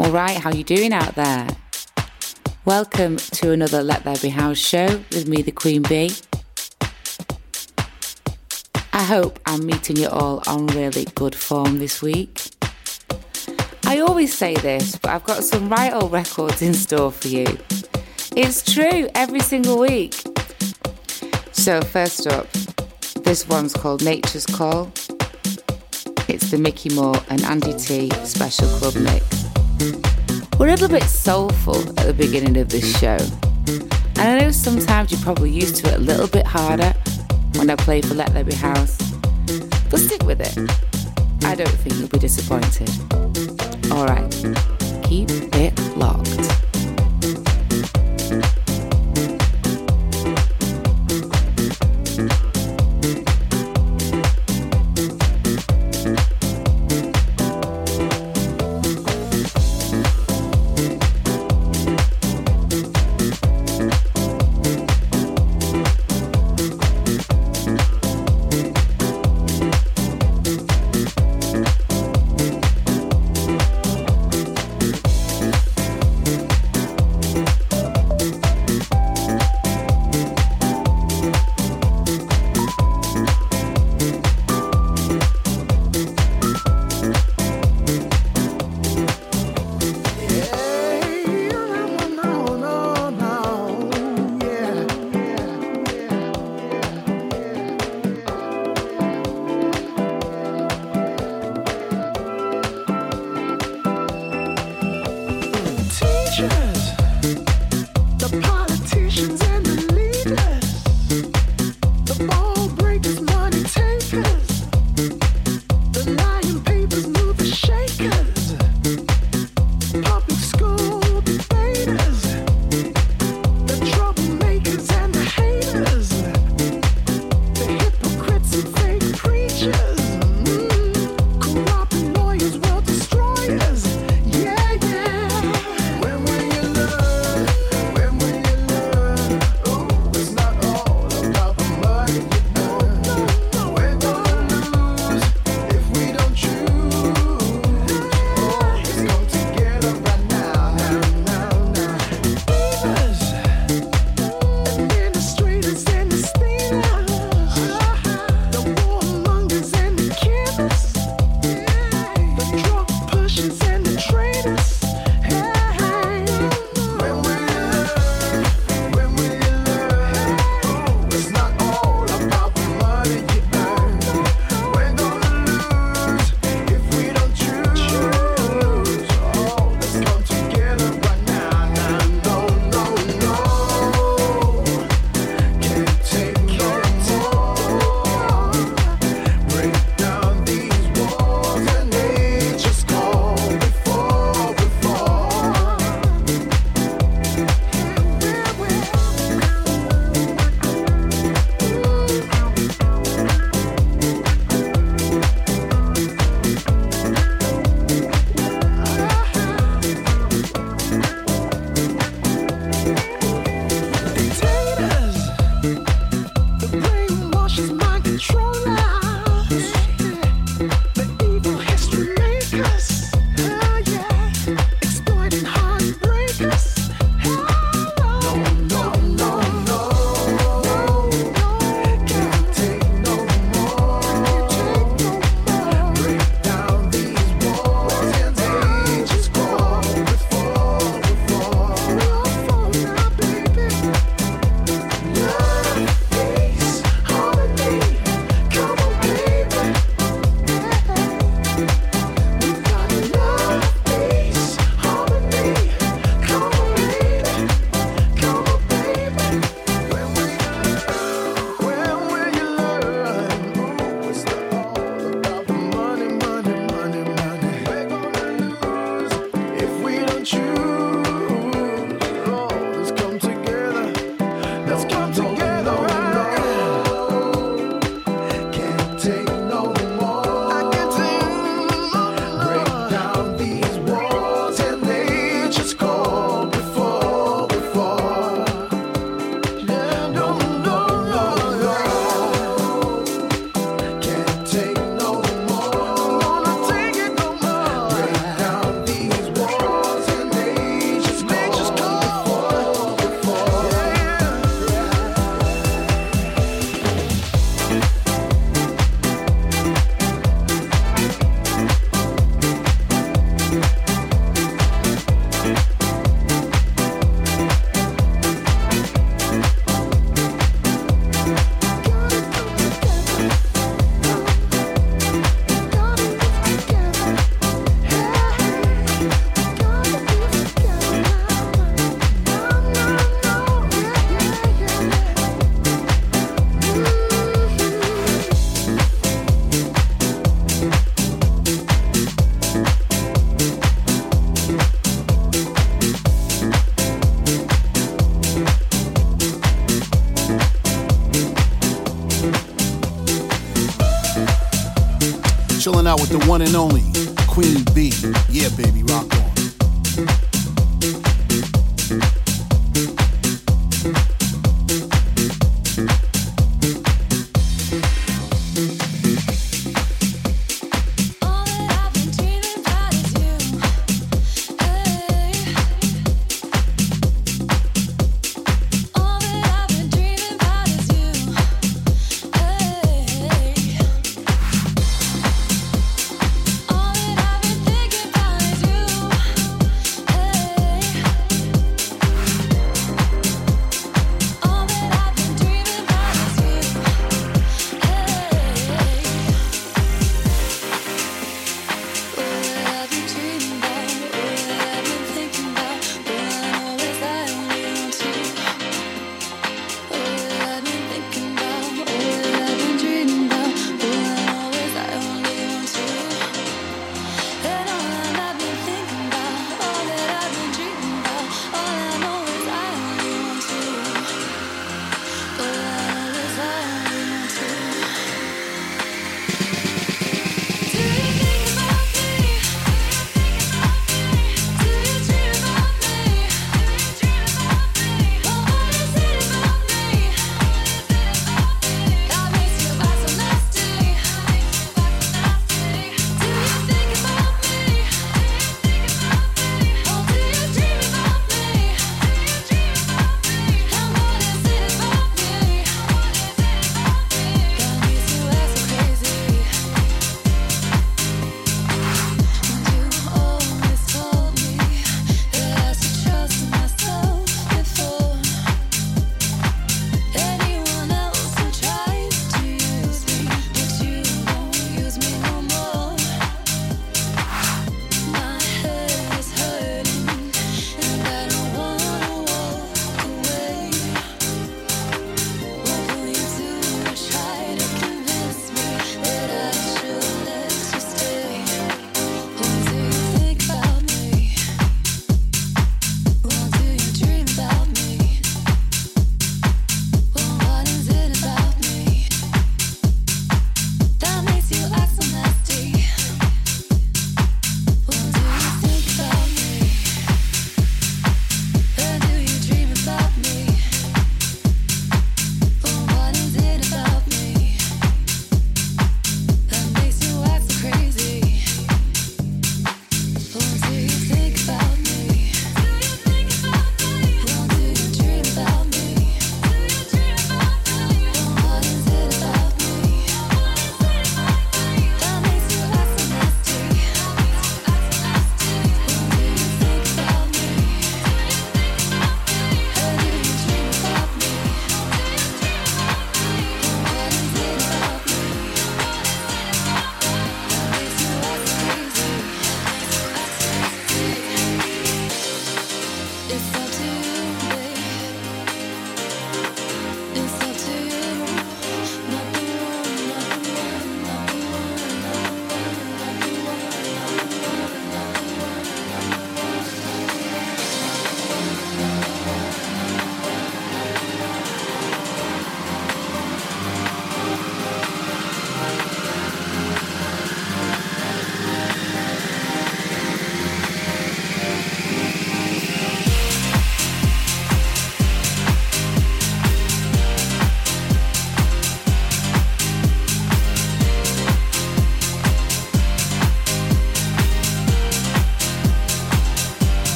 All right, how you doing out there? Welcome to another Let There Be House show with me, the Queen Bee. I hope I'm meeting you all on really good form this week. I always say this, but I've got some right old records in store for you. It's true every single week. So, first up, this one's called Nature's Call. It's the Micky More and Andy Tee special club mix. We're a little bit soulful at the beginning of this show. And I know sometimes you're probably used to it a little bit harder when I play for Let There Be House. But stick with it. I don't think you'll be disappointed. Alright, keep it locked. Out with the one and only Queen B. Yeah, baby,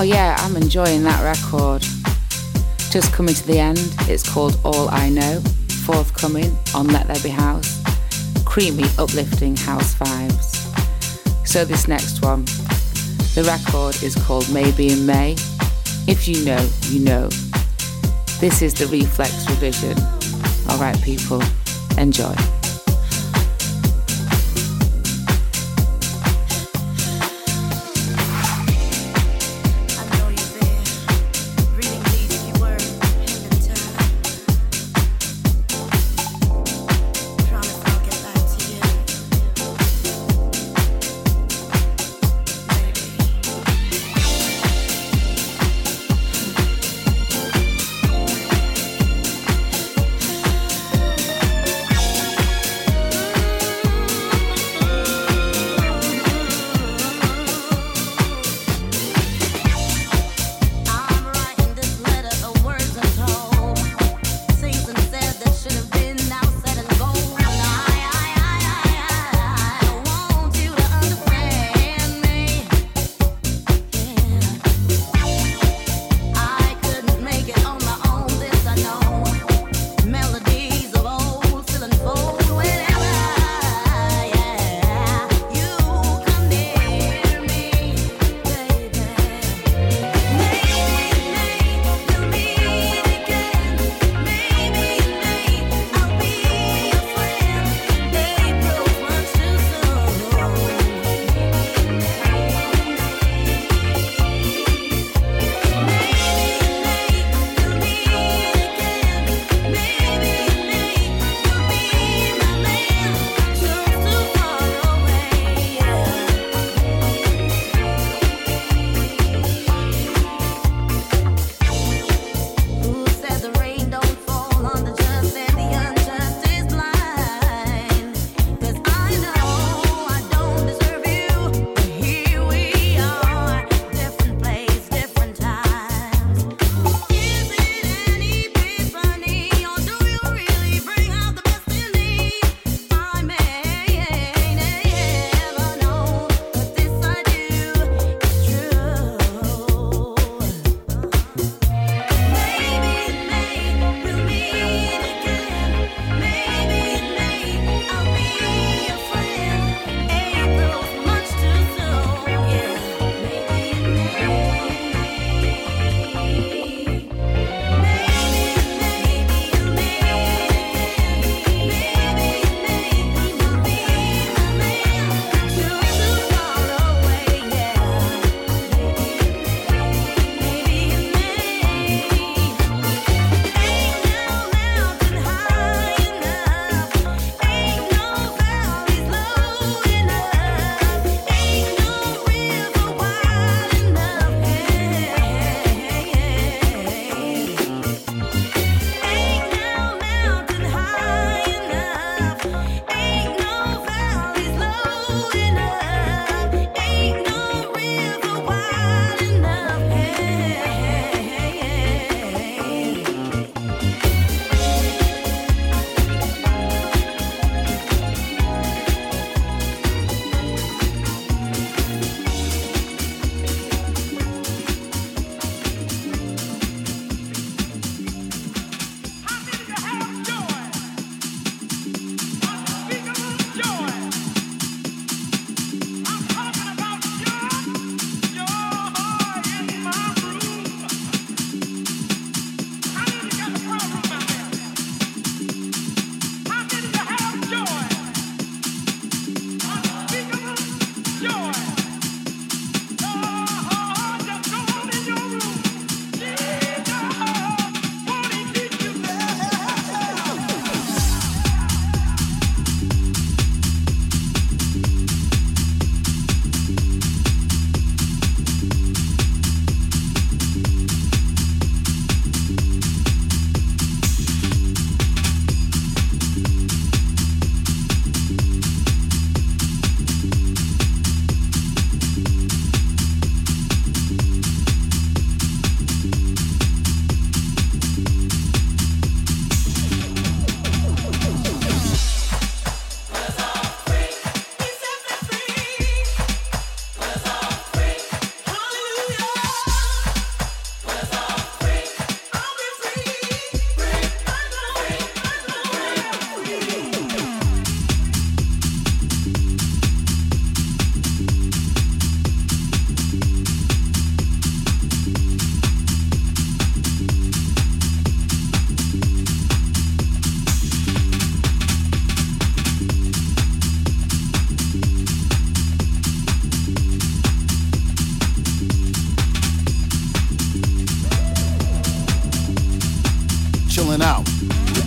Oh, yeah, I'm enjoying that record. Just coming to the end, it's called All I Know, forthcoming on Let There Be House. Creamy, uplifting house vibes. So, this next one, the record is called Maybe in May. If you know, you know. This is the Reflex revision. Alright, people, enjoy.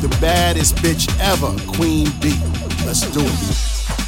the baddest bitch ever, Queen B. Let's do it.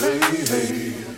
hey, hey.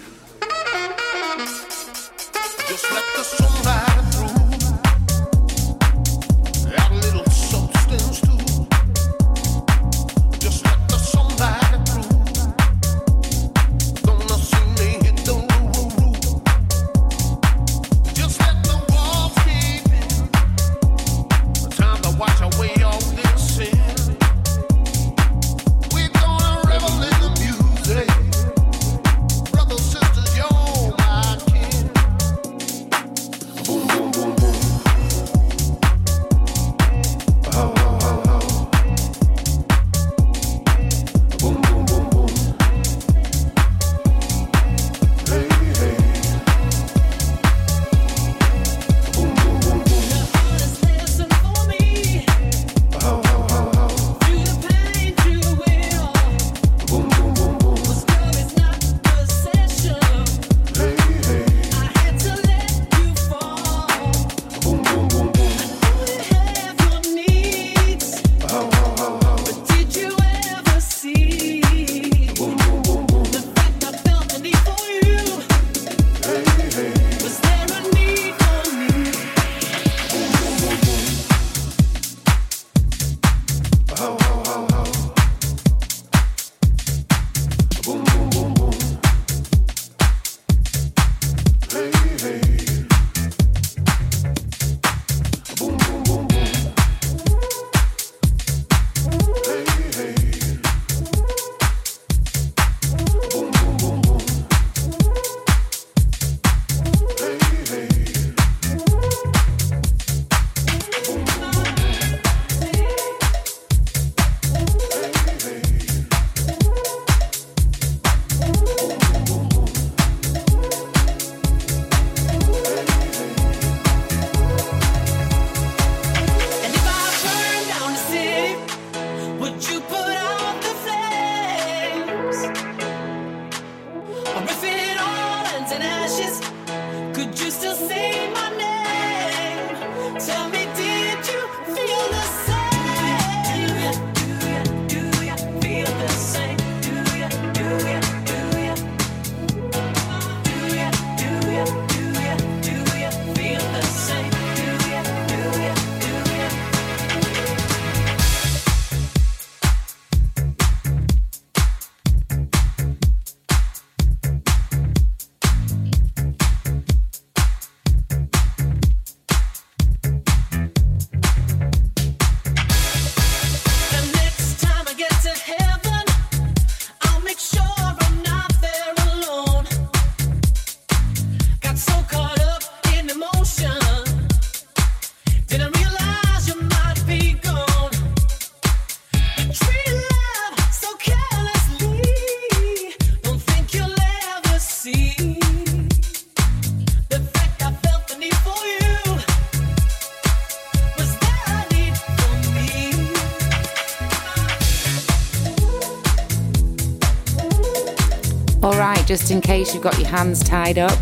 Just in case you've got your hands tied up,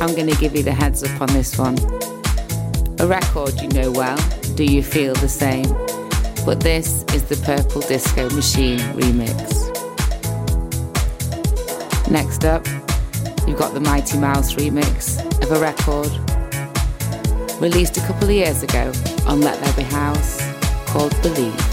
I'm going to give you the heads up on this one. A record you know well, Do You Feel the Same? But this is the Purple Disco Machine remix. Next up, you've got the Mighty Mouse remix of a record released a couple of years ago on Let There Be House called Believe.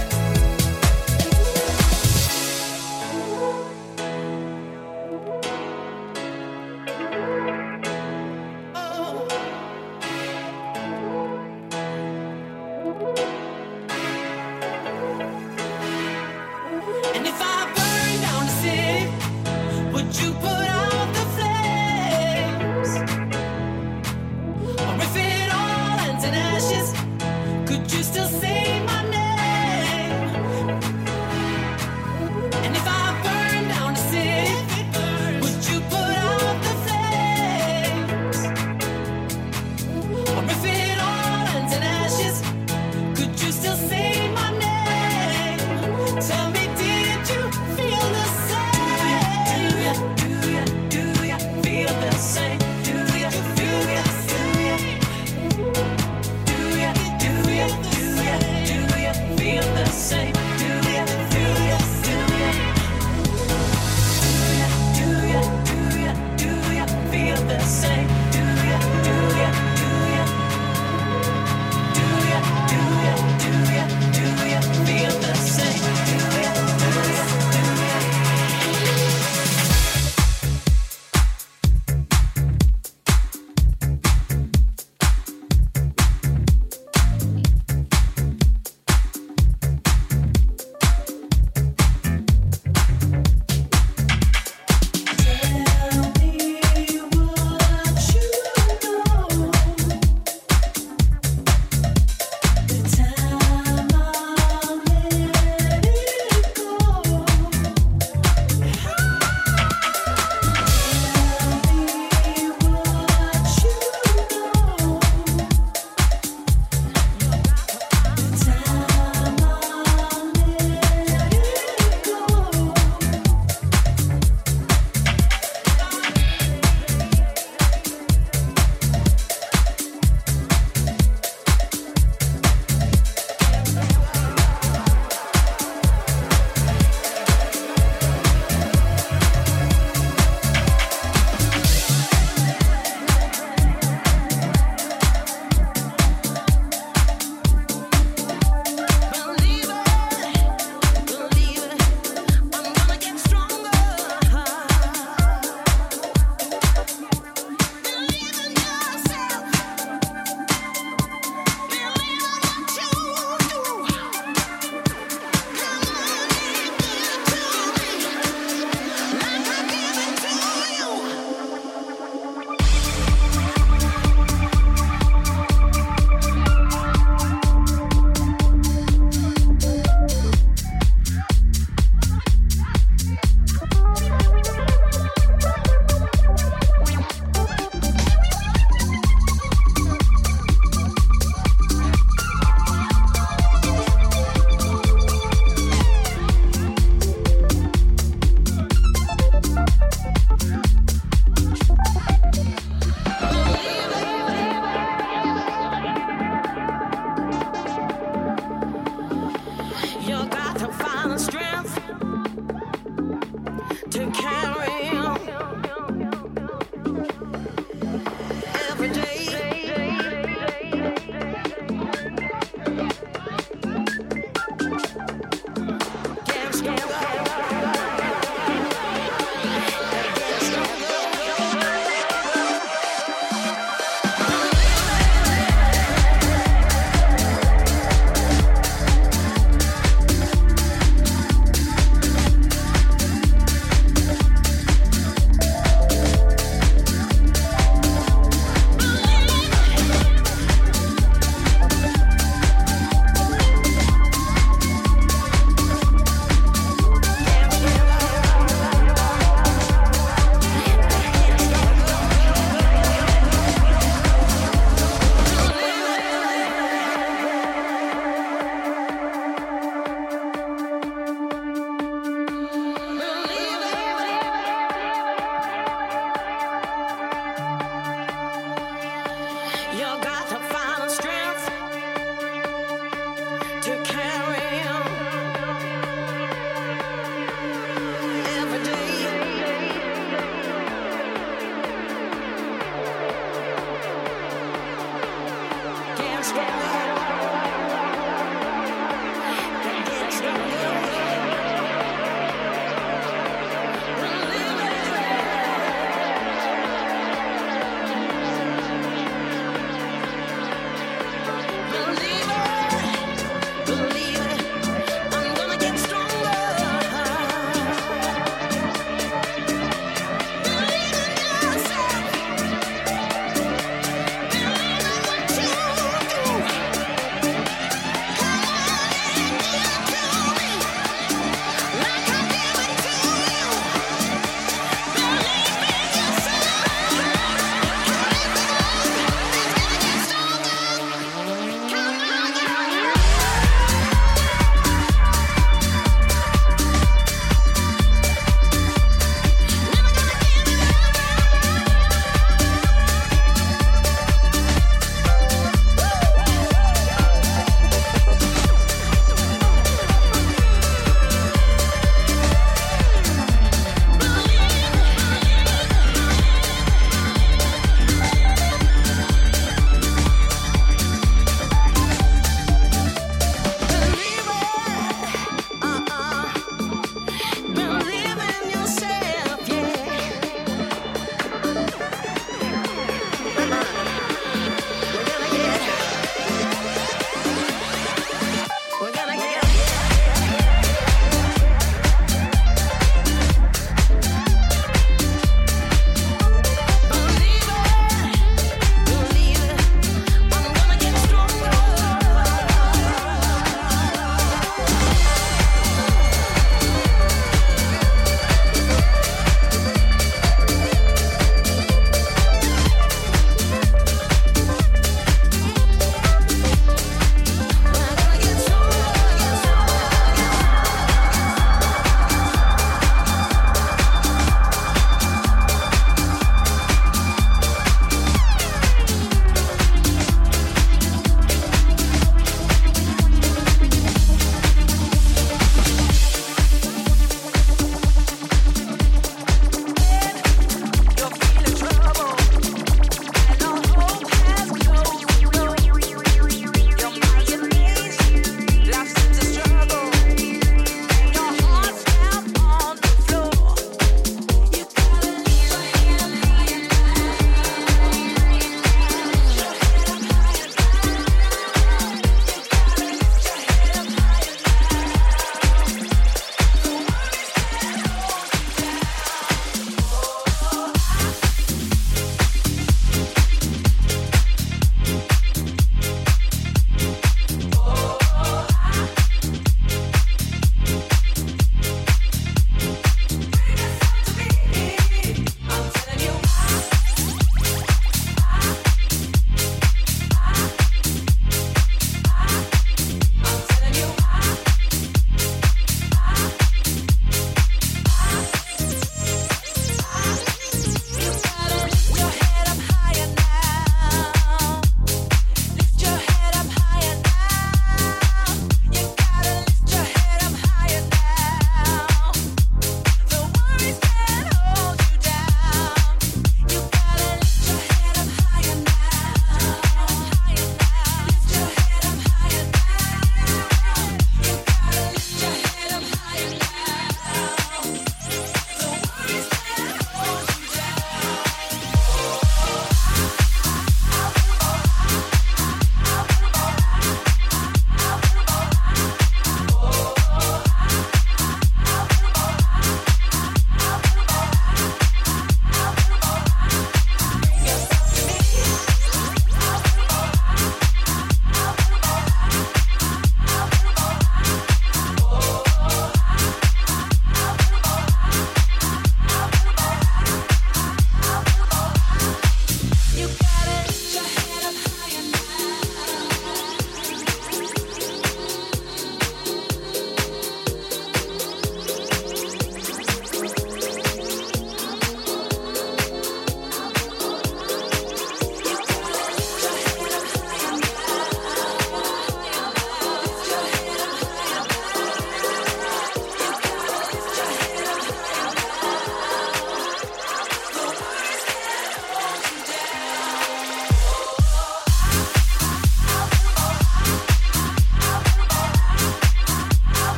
Dance,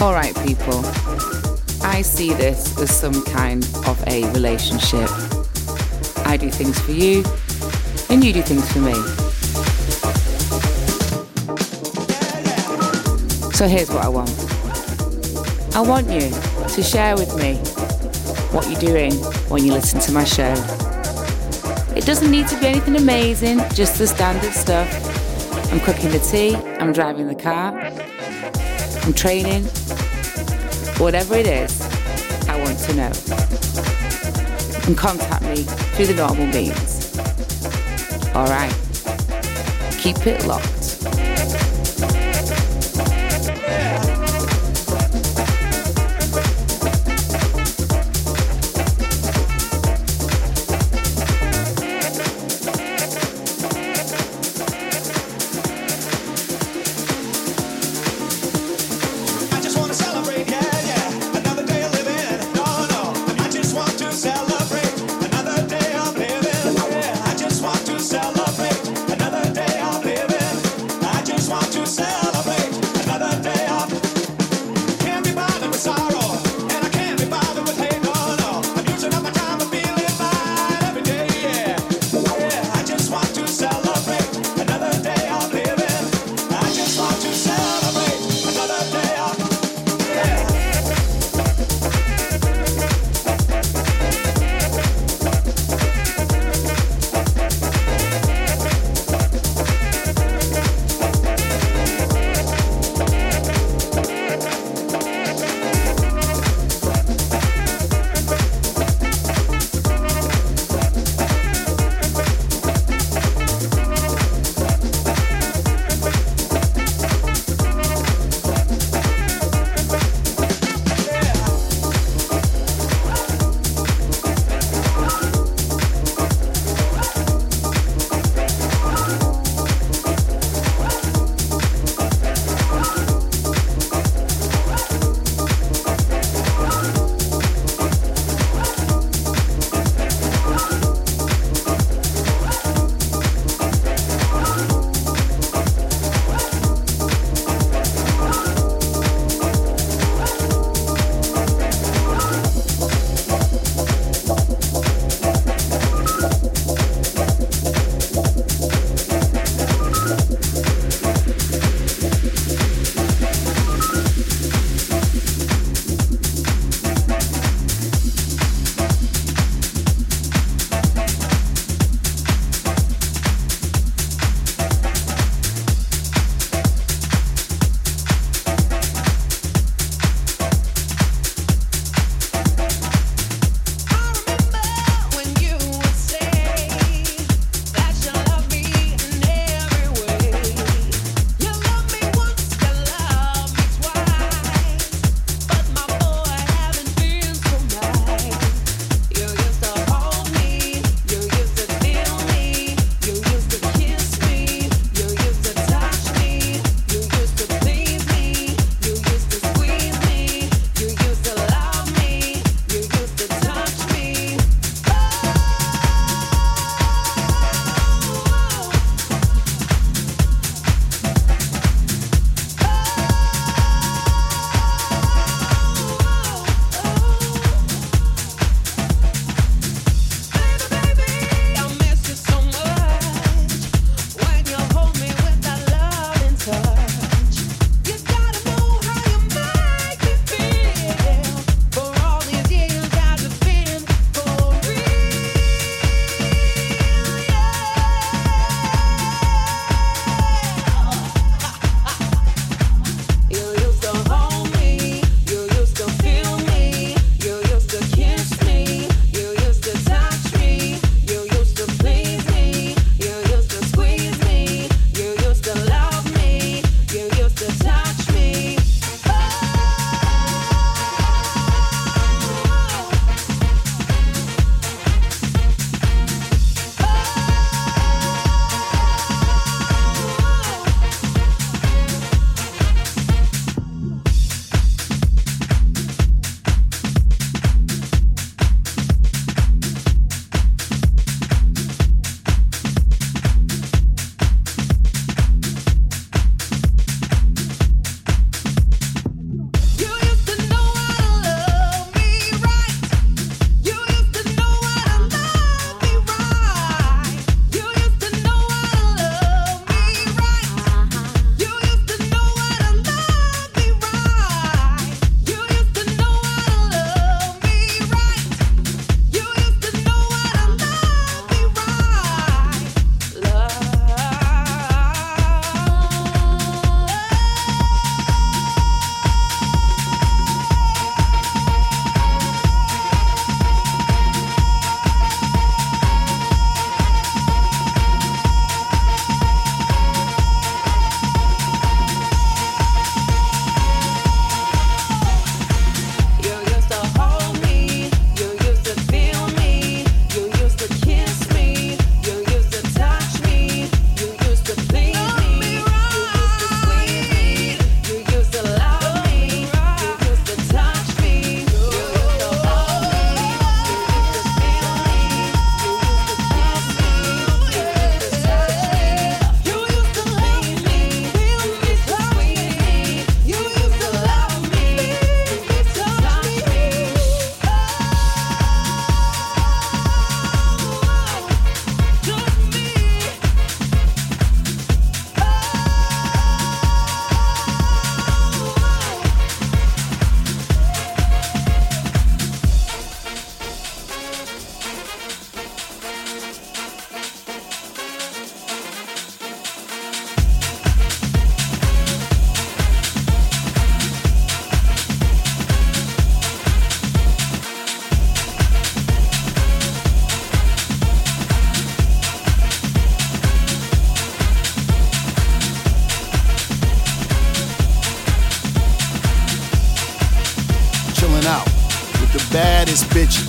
All right, people. I see this as some kind of a relationship. I do things for you, and you do things for me. So here's what I want I want you to share with me what you're doing when you listen to my show. It doesn't need to be anything amazing, just the standard stuff. I'm cooking the tea, I'm driving the car, I'm training, whatever it is, I want to know. And contact me through the normal means. Alright, keep it locked.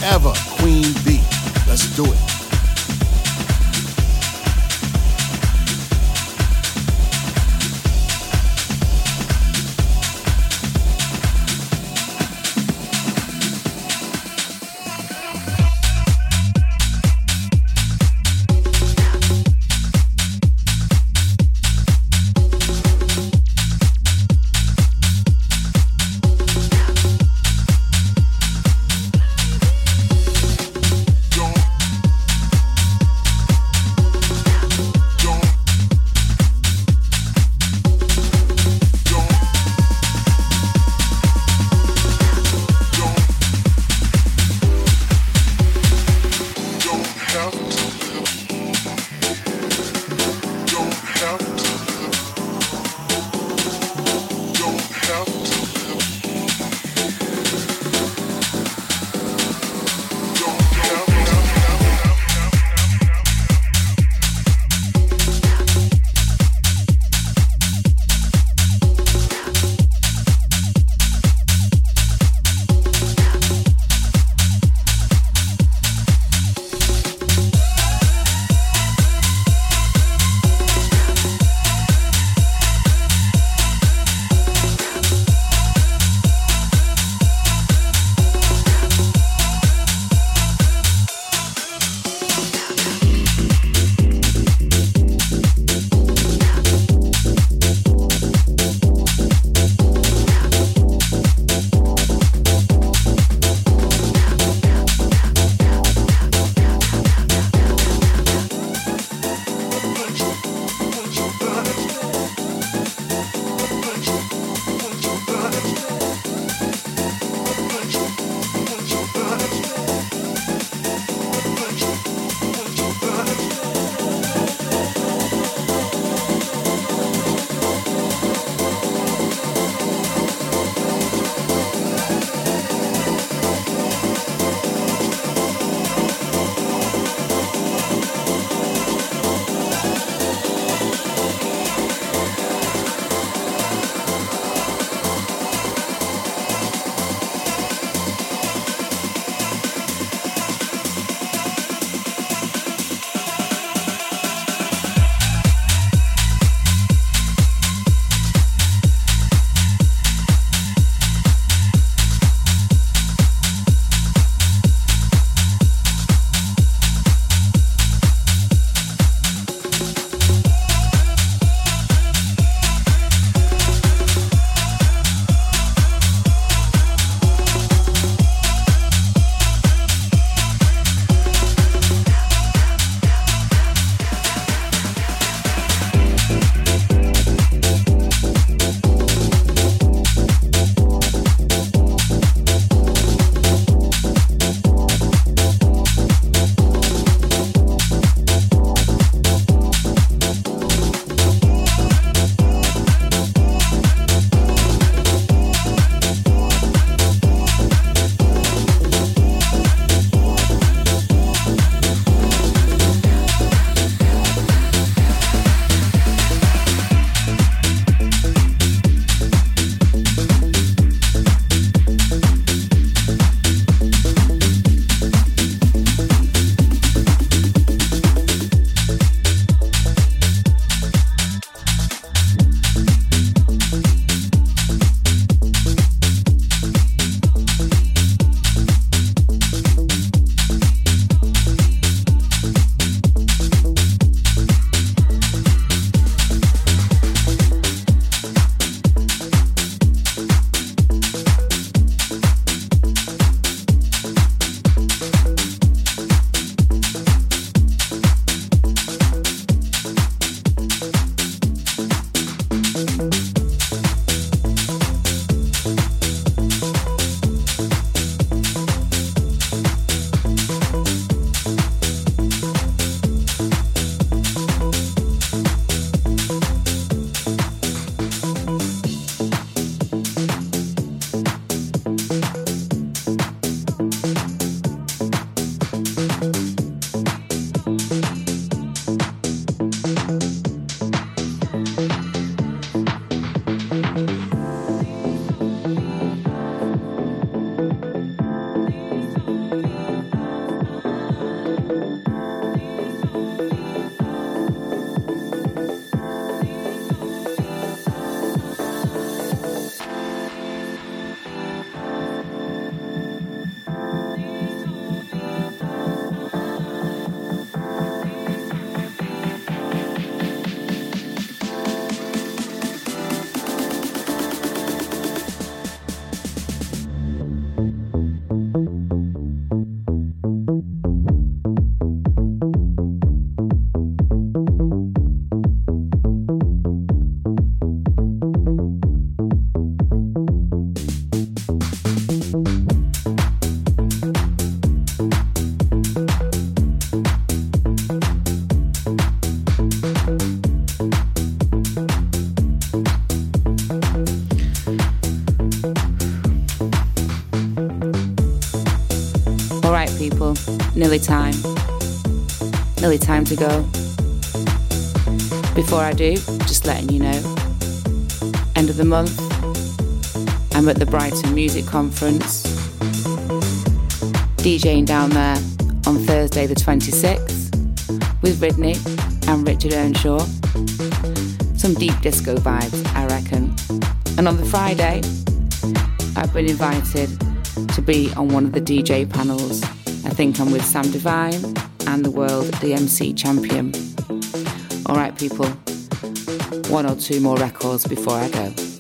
Ever, right, people, nearly time. Nearly time to go. Before I do, just letting you know. End of the month, I'm at the Brighton Music Conference, DJing down there on Thursday the 26th with Ridney and Richard Earnshaw. Some deep disco vibes, I reckon. And on the Friday, I've been invited to be on one of the DJ panels. I think I'm with Sam Divine and the World DMC Champion. All right, people, one or two more records before I go.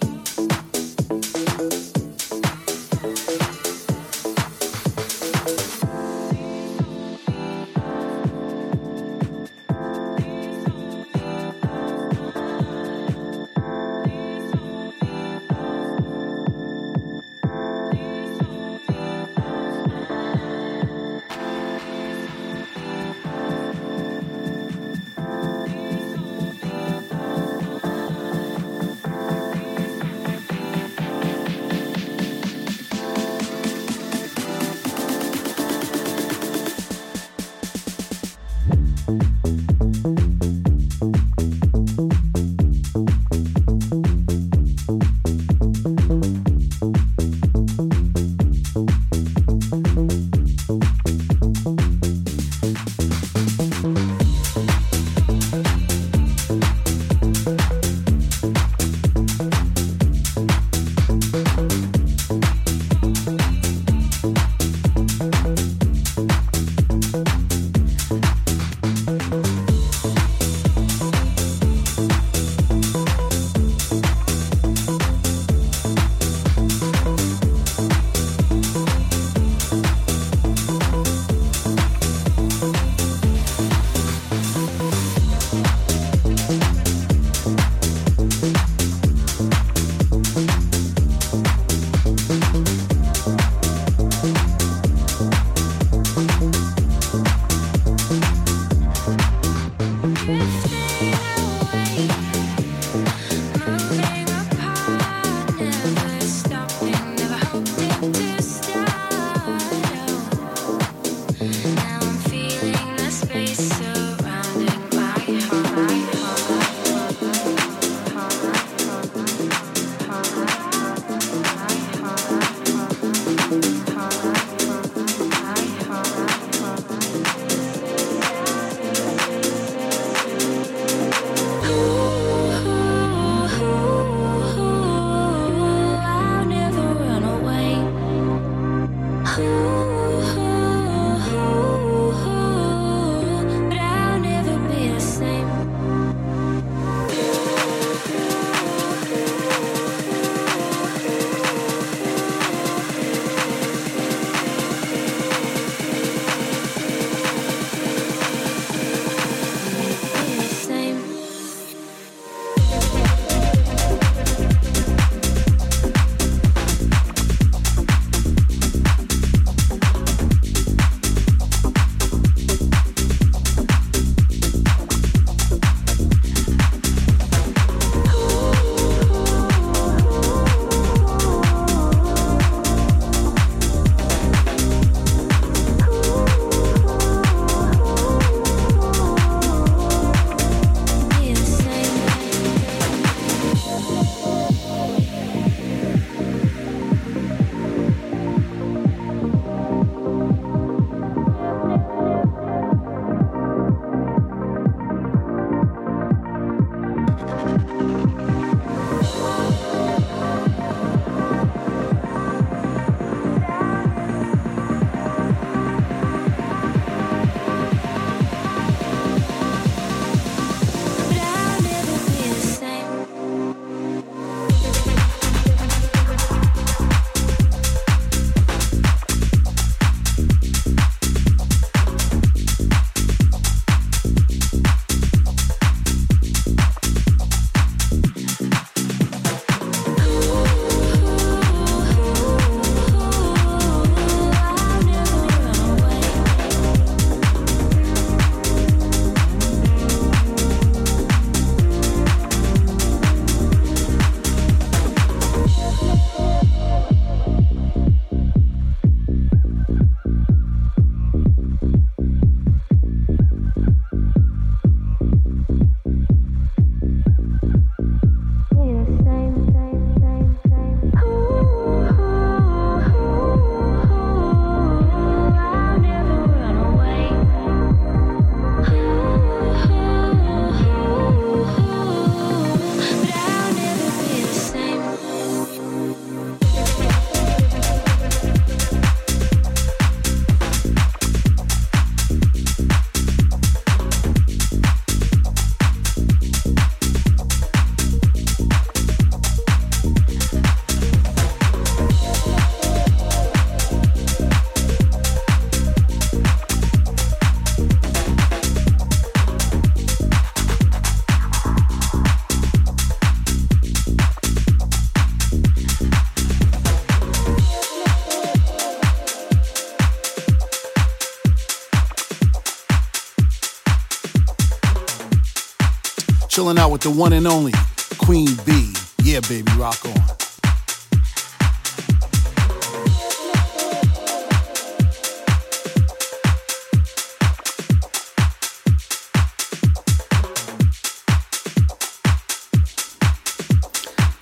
With the one and only Queen B. Yeah, baby, rock on.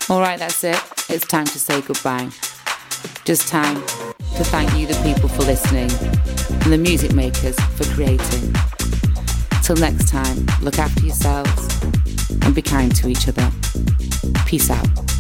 All right, that's it. It's time to say goodbye. Just time to thank you, the people, for listening, and the music makers for creating. Till next time, look after yourselves and be kind to each other. Peace out.